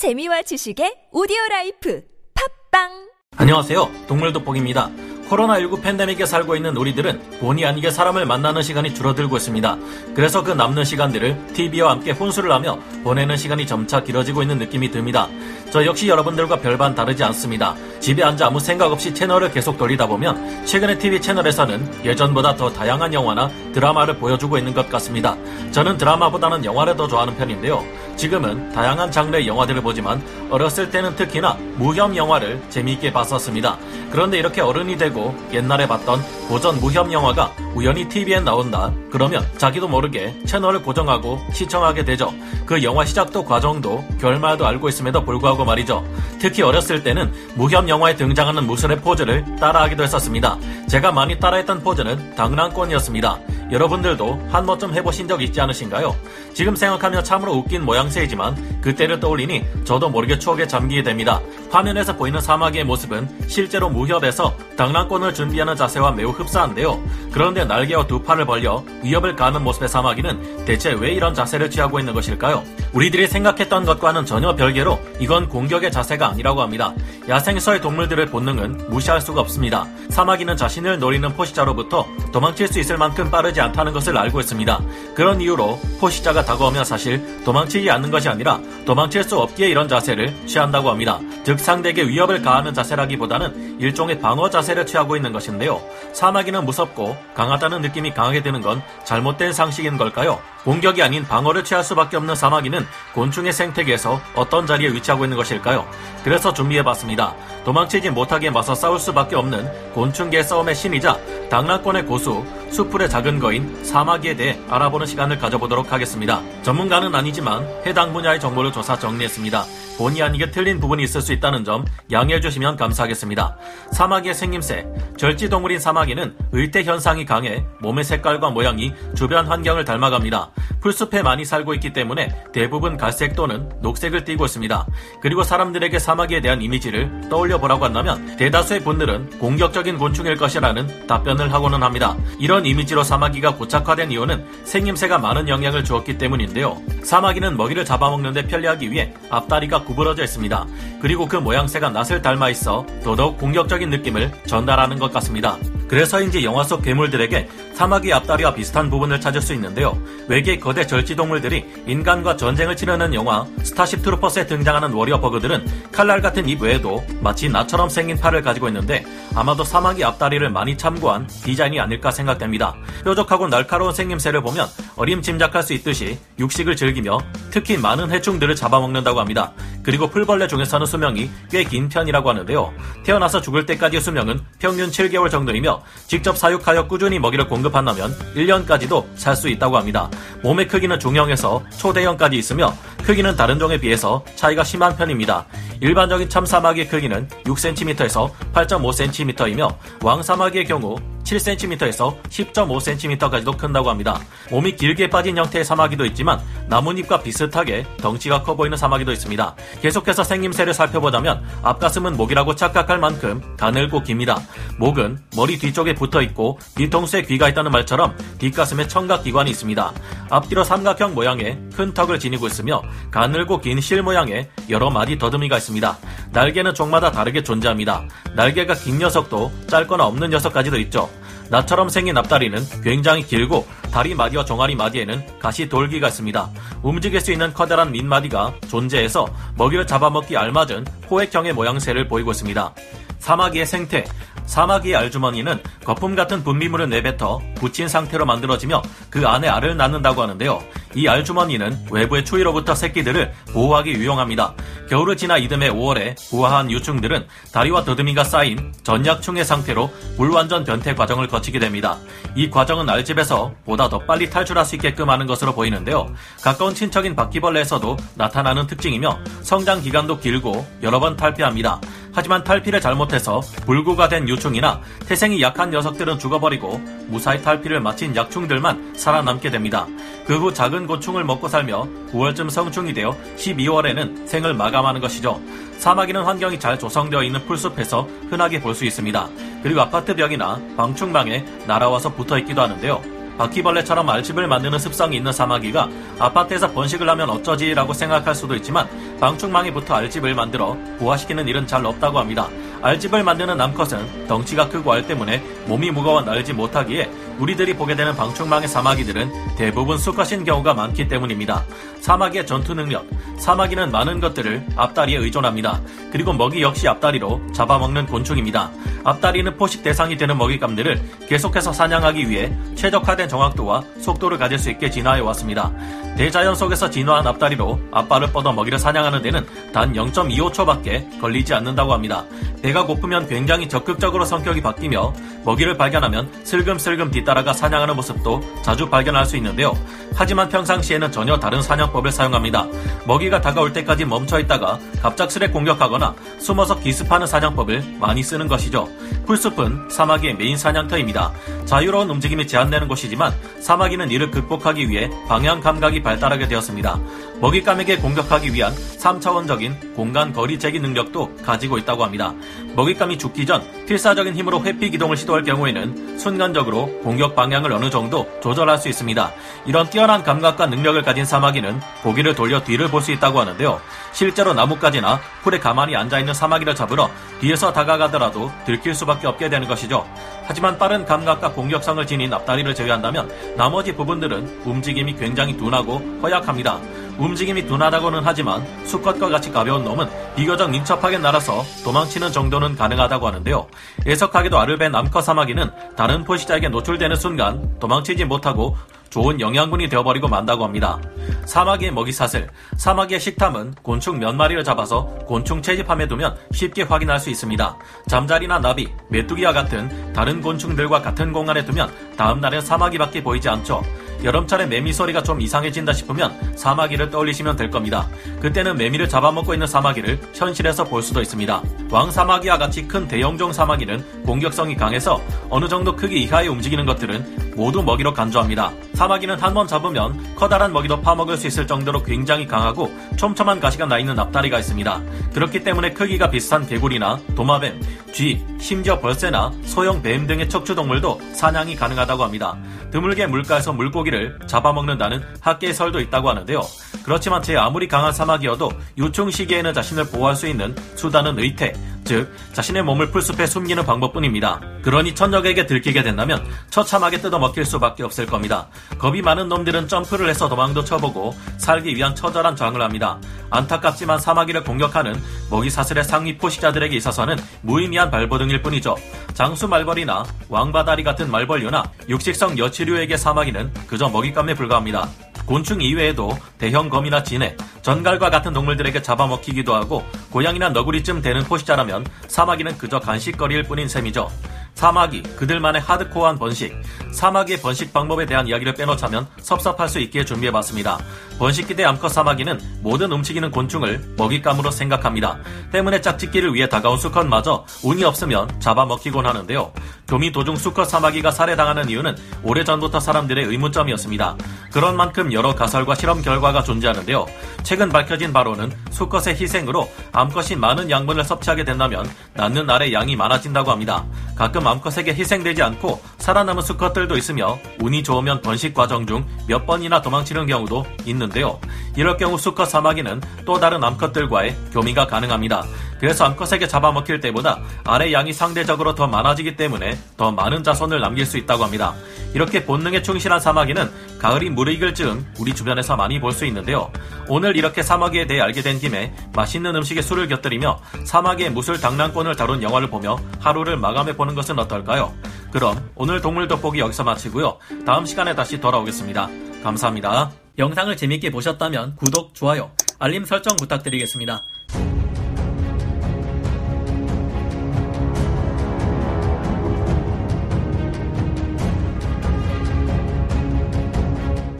재미와 지식의 오디오 라이프 팟빵 안녕하세요. 동물 돋보기입니다. 코로나19 팬데믹에 살고 있는 우리들은 본의 아니게 사람을 만나는 시간이 줄어들고 있습니다. 그래서 그 남는 시간들을 TV와 함께 혼술을 하며 보내는 시간이 점차 길어지고 있는 느낌이 듭니다. 저 역시 여러분들과 별반 다르지 않습니다. 집에 앉아 아무 생각 없이 채널을 계속 돌리다 보면 최근의 TV 채널에서는 예전보다 더 다양한 영화나 드라마를 보여주고 있는 것 같습니다. 저는 드라마보다는 영화를 더 좋아하는 편인데요. 지금은 다양한 장르의 영화들을 보지만 어렸을 때는 특히나 무협 영화를 재미있게 봤었습니다. 그런데 이렇게 어른이 되고 옛날에 봤던 고전 무협 영화가 우연히 TV에 나온다. 그러면 자기도 모르게 채널을 고정하고 시청하게 되죠. 그 영화 시작도 과정도 결말도 알고 있음에도 불구하고 말이죠. 특히 어렸을 때는 무협 영화에 등장하는 무술의 포즈를 따라하기도 했었습니다. 제가 많이 따라했던 포즈는 당랑권이었습니다. 여러분들도 한 번쯤 해보신 적 있지 않으신가요? 지금 생각하면 참으로 웃긴 모양새이지만 그때를 떠올리니 저도 모르게 추억에 잠기게 됩니다. 화면에서 보이는 사마귀의 모습은 실제로 무협에서 당랑권을 준비하는 자세와 매우 흡사한데요. 그런데 날개와 두 팔을 벌려 위협을 가하는 모습의 사마귀는 대체 왜 이런 자세를 취하고 있는 것일까요? 우리들이 생각했던 것과는 전혀 별개로 이건 공격의 자세가 아니라고 합니다. 야생에서의 동물들의 본능은 무시할 수가 없습니다. 사마귀는 자신을 노리는 포식자로부터 도망칠 수 있을 만큼 빠르지 않다는 것을 알고 있습니다. 그런 이유로 포식자가 다가오면 사실 도망치지 않는 것이 아니라 도망칠 수 없기에 이런 자세를 취한다고 합니다. 즉 상대에게 위협을 가하는 자세라기보다는 일종의 방어 자세를 취하고 있는 것인데요. 사마귀는 무섭고 강하다는 느낌이 강하게 드는 건 잘못된 상식인 걸까요? 공격이 아닌 방어를 취할 수밖에 없는 사마귀는 곤충의 생태계에서 어떤 자리에 위치하고 있는 것일까요? 그래서 준비해봤습니다. 도망치지 못하게 맞서 싸울 수밖에 없는 곤충계 싸움의 신이자 당락권의 고수, 수풀의 작은 거인 사마귀에 대해 알아보는 시간을 가져보도록 하겠습니다. 전문가는 아니지만 해당 분야의 정보를 조사 정리했습니다. 본의 아니게 틀린 부분이 있을 수 있다는 점 양해해 주시면 감사하겠습니다. 사마귀의 생김새 절지동물인 사마귀는 의태 현상이 강해 몸의 색깔과 모양이 주변 환경을 닮아갑니다. 풀숲에 많이 살고 있기 때문에 대부분 갈색 또는 녹색을 띠고 있습니다. 그리고 사람들에게 사마귀에 대한 이미지를 떠올려 보라고 한다면 대다수의 분들은 공격적인 곤충일 것이라는 답변을 하고는 합니다. 이런 이미지로 사마귀가 고착화된 이유는 생김새가 많은 영향을 주었기 때문인데요. 사마귀는 먹이를 잡아먹는데 편리하기 위해 앞다리가 구부러져 있습니다. 그리고 그 모양새가 낫을 닮아 있어 더더욱 공격적인 느낌을 전달하는 것 같습니다. 그래서인지 영화 속 괴물들에게 사마귀 앞다리와 비슷한 부분을 찾을 수 있는데요. 외계 거대 절지동물들이 인간과 전쟁을 치르는 영화 스타쉽 트루퍼스에 등장하는 warrior bug들은 칼날 같은 입 외에도 마치 낫처럼 생긴 팔을 가지고 있는데 아마도 사마귀 앞다리를 많이 참고한 디자인이 아닐까 생각됩니다. 뾰족하고 날카로운 생김새를 보면 어림짐작할 수 있듯이 육식을 즐기며 특히 많은 해충들을 잡아먹는다고 합니다. 그리고 풀벌레 중에서는 수명이 꽤 긴 편이라고 하는데요. 태어나서 죽을 때까지의 수명은 평균 7개월 정도이며 직접 사육하여 꾸준히 먹이를 공급 한다면 1년까지도 살 수 있다고 합니다. 몸의 크기는 중형에서 초대형까지 있으며 크기는 다른 종에 비해서 차이가 심한 편입니다. 일반적인 참사마귀의 크기는 6cm에서 8.5cm이며 왕사마귀의 경우 7cm에서 10.5cm까지도 큰다고 합니다. 몸이 길게 빠진 형태의 사마귀도 있지만 나뭇잎과 비슷하게 덩치가 커 보이는 사마귀도 있습니다. 계속해서 생김새를 살펴보자면 앞가슴은 목이라고 착각할 만큼 가늘고 깁니다. 목은 머리 뒤쪽에 붙어 있고 뒤통수에 귀가 있다는 말처럼 뒷가슴에 청각기관이 있습니다. 앞뒤로 삼각형 모양의 큰 턱을 지니고 있으며 가늘고 긴 실 모양의 여러 마디 더듬이가 있습니다. 날개는 종마다 다르게 존재합니다. 날개가 긴 녀석도 짧거나 없는 녀석까지도 있죠. 나처럼 생긴 앞다리는 굉장히 길고 다리 마디와 종아리 마디에는 가시 돌기가 있습니다. 움직일 수 있는 커다란 밑마디가 존재해서 먹이를 잡아먹기 알맞은 포획형의 모양새를 보이고 있습니다. 사마귀의 생태 사마귀의 알주머니는 거품 같은 분비물을 내뱉어 붙인 상태로 만들어지며 그 안에 알을 낳는다고 하는데요. 이 알주머니는 외부의 추위로부터 새끼들을 보호하기 유용합니다. 겨울을 지나 이듬해 5월에 부화한 유충들은 다리와 더듬이가 쌓인 전약충의 상태로 불완전 변태 과정을 거치게 됩니다. 이 과정은 알집에서 보다 더 빨리 탈출할 수 있게끔 하는 것으로 보이는데요. 가까운 친척인 바퀴벌레에서도 나타나는 특징이며 성장 기간도 길고 여러 번 탈피합니다. 하지만 탈피를 잘못해서 불구가 된 유충이나 태생이 약한 녀석들은 죽어버리고 무사히 탈피를 마친 약충들만 살아남게 됩니다. 그 후 작은 고충을 먹고 살며 9월쯤 성충이 되어 12월에는 생을 마감하는 것이죠. 사마귀는 환경이 잘 조성되어 있는 풀숲에서 흔하게 볼 수 있습니다. 그리고 아파트 벽이나 방충망에 날아와서 붙어 있기도 하는데요. 바퀴벌레처럼 알집을 만드는 습성이 있는 사마귀가 아파트에서 번식을 하면 어쩌지라고 생각할 수도 있지만 방충망에 붙어 알집을 만들어 부화시키는 일은 잘 없다고 합니다. 알집을 만드는 암컷은 덩치가 크고 알 때문에 몸이 무거워 날지 못하기에 우리들이 보게 되는 방충망의 사마귀들은 대부분 수컷인 경우가 많기 때문입니다. 사마귀의 전투 능력. 사마귀는 많은 것들을 앞다리에 의존합니다. 그리고 먹이 역시 앞다리로 잡아먹는 곤충입니다. 앞다리는 포식 대상이 되는 먹잇감들을 계속해서 사냥하기 위해 최적화된 정확도와 속도를 가질 수 있게 진화해 왔습니다. 대자연 속에서 진화한 앞다리로 앞발을 뻗어 먹이를 사냥하는 데는 단 0.25초밖에 걸리지 않는다고 합니다. 배가 고프면 굉장히 적극적으로 성격이 바뀌며 먹이를 발견하면 슬금슬금 뒤따라 가 사냥하는 모습도 자주 발견할 수 있는데요. 하지만 평상시에는 전혀 다른 사냥법을 사용합니다. 먹이가 다가올 때까지 멈춰 있다가 갑작스레 공격하거나 숨어서 기습하는 사냥법을 많이 쓰는 것이죠. 풀숲은 사마귀의 메인 사냥터입니다. 자유로운 움직임이 제한되는 곳이지만 사마귀는 이를 극복하기 위해 방향 감각이 발달하게 되었습니다. 먹잇감에게 공격하기 위한 3차원적인 공간 거리 제기 능력도 가지고 있다고 합니다. 먹잇감이 죽기 전 필사적인 힘으로 회피 기동을 시도할 경우에는 순간적으로 공격 방향을 어느 정도 조절할 수 있습니다. 이런 뛰어난 감각과 능력을 가진 사마귀는 고기를 돌려 뒤를 볼 수 있다고 하는데요. 실제로 나뭇가지나 풀에 가만히 앉아있는 사마귀를 잡으러 뒤에서 다가가더라도 들킬 수밖에 없게 되는 것이죠. 하지만 빠른 감각과 공격성을 지닌 앞다리를 제외한다면 나머지 부분들은 움직임이 굉장히 둔하고 허약합니다. 움직임이 둔하다고는 하지만 수컷과 같이 가벼운 놈은 비교적 민첩하게 날아서 도망치는 정도는 가능하다고 하는데요. 애석하게도 아르벤 암컷 사마귀는 다른 포식자에게 노출되는 순간 도망치지 못하고 좋은 영양분이 되어버리고 만다고 합니다. 사마귀의 먹이 사슬. 사마귀의 식탐은 곤충 몇 마리를 잡아서 곤충 채집함에 두면 쉽게 확인할 수 있습니다. 잠자리나 나비, 메뚜기와 같은 다른 곤충들과 같은 공간에 두면 다음날엔 사마귀밖에 보이지 않죠. 여름철에 매미 소리가 좀 이상해진다 싶으면 사마귀를 떠올리시면 될 겁니다. 그때는 매미를 잡아먹고 있는 사마귀를 현실에서 볼 수도 있습니다. 왕사마귀와 같이 큰 대형종 사마귀는 공격성이 강해서 어느 정도 크기 이하에 움직이는 것들은 모두 먹이로 간주합니다. 사마귀는 한 번 잡으면 커다란 먹이도 파먹을 수 있을 정도로 굉장히 강하고 촘촘한 가시가 나 있는 앞다리가 있습니다. 그렇기 때문에 크기가 비슷한 개구리나 도마뱀, 쥐, 심지어 벌새나 소형 뱀 등의 척추동물도 사냥이 가능하다고 합니다. 드물게 물가에서 물고기를 잡아먹는다는 학계의 설도 있다고 하는데요. 그렇지만 제 아무리 강한 사마귀여도 유충 시기에는 자신을 보호할 수 있는 수단은 의태, 즉 자신의 몸을 풀숲에 숨기는 방법뿐입니다. 그러니 천적에게 들키게 된다면 처참하게 뜯어 먹힐 수밖에 없을 겁니다. 겁이 많은 놈들은 점프를 해서 도망도 쳐보고 살기 위한 처절한 저항을 합니다. 안타깝지만 사마귀를 공격하는 먹이 사슬의 상위 포식자들에게 있어서는 무의미한 발버둥일 뿐이죠. 장수 말벌이나 왕바다리 같은 말벌류나 육식성 여치류에게 사마귀는 그저 먹잇감에 불과합니다. 곤충 이외에도 대형 거미나 진해, 전갈과 같은 동물들에게 잡아먹히기도 하고 고양이나 너구리쯤 되는 포식자라면 사마귀는 그저 간식거리일 뿐인 셈이죠. 사마귀, 그들만의 하드코어한 번식, 사마귀의 번식 방법에 대한 이야기를 빼놓자면 섭섭할 수 있게 준비해봤습니다. 번식기대 암컷 사마귀는 모든 움직이는 곤충을 먹잇감으로 생각합니다. 때문에 짝짓기를 위해 다가온 수컷마저 운이 없으면 잡아먹히곤 하는데요. 교미 도중 수컷 사마귀가 살해당하는 이유는 오래전부터 사람들의 의문점이었습니다. 그런 만큼 여러 가설과 실험 결과가 존재하는데요. 최근 밝혀진 바로는 수컷의 희생으로 암컷이 많은 양분을 섭취하게 된다면 낳는 알의 양이 많아진다고 합니다. 가끔 암컷에게 희생되지 않고 살아남은 수컷들도 있으며 운이 좋으면 번식 과정 중 몇 번이나 도망치는 경우도 있는데요. 이럴 경우 수컷 사마귀는 또 다른 암컷들과의 교미가 가능합니다. 그래서 암컷에게 잡아먹힐 때보다 알의 양이 상대적으로 더 많아지기 때문에 더 많은 자손을 남길 수 있다고 합니다. 이렇게 본능에 충실한 사마귀는 가을이 무르익을 즈음 우리 주변에서 많이 볼 수 있는데요. 오늘 이렇게 사마귀에 대해 알게 된 김에 맛있는 음식에 술을 곁들이며 사마귀의 무술 당랑권을 다룬 영화를 보며 하루를 마감해 보는 것은 어떨까요? 그럼 오늘 동물 돋보기 여기서 마치고요. 다음 시간에 다시 돌아오겠습니다. 감사합니다. 영상을 재밌게 보셨다면 구독, 좋아요, 알림 설정 부탁드리겠습니다.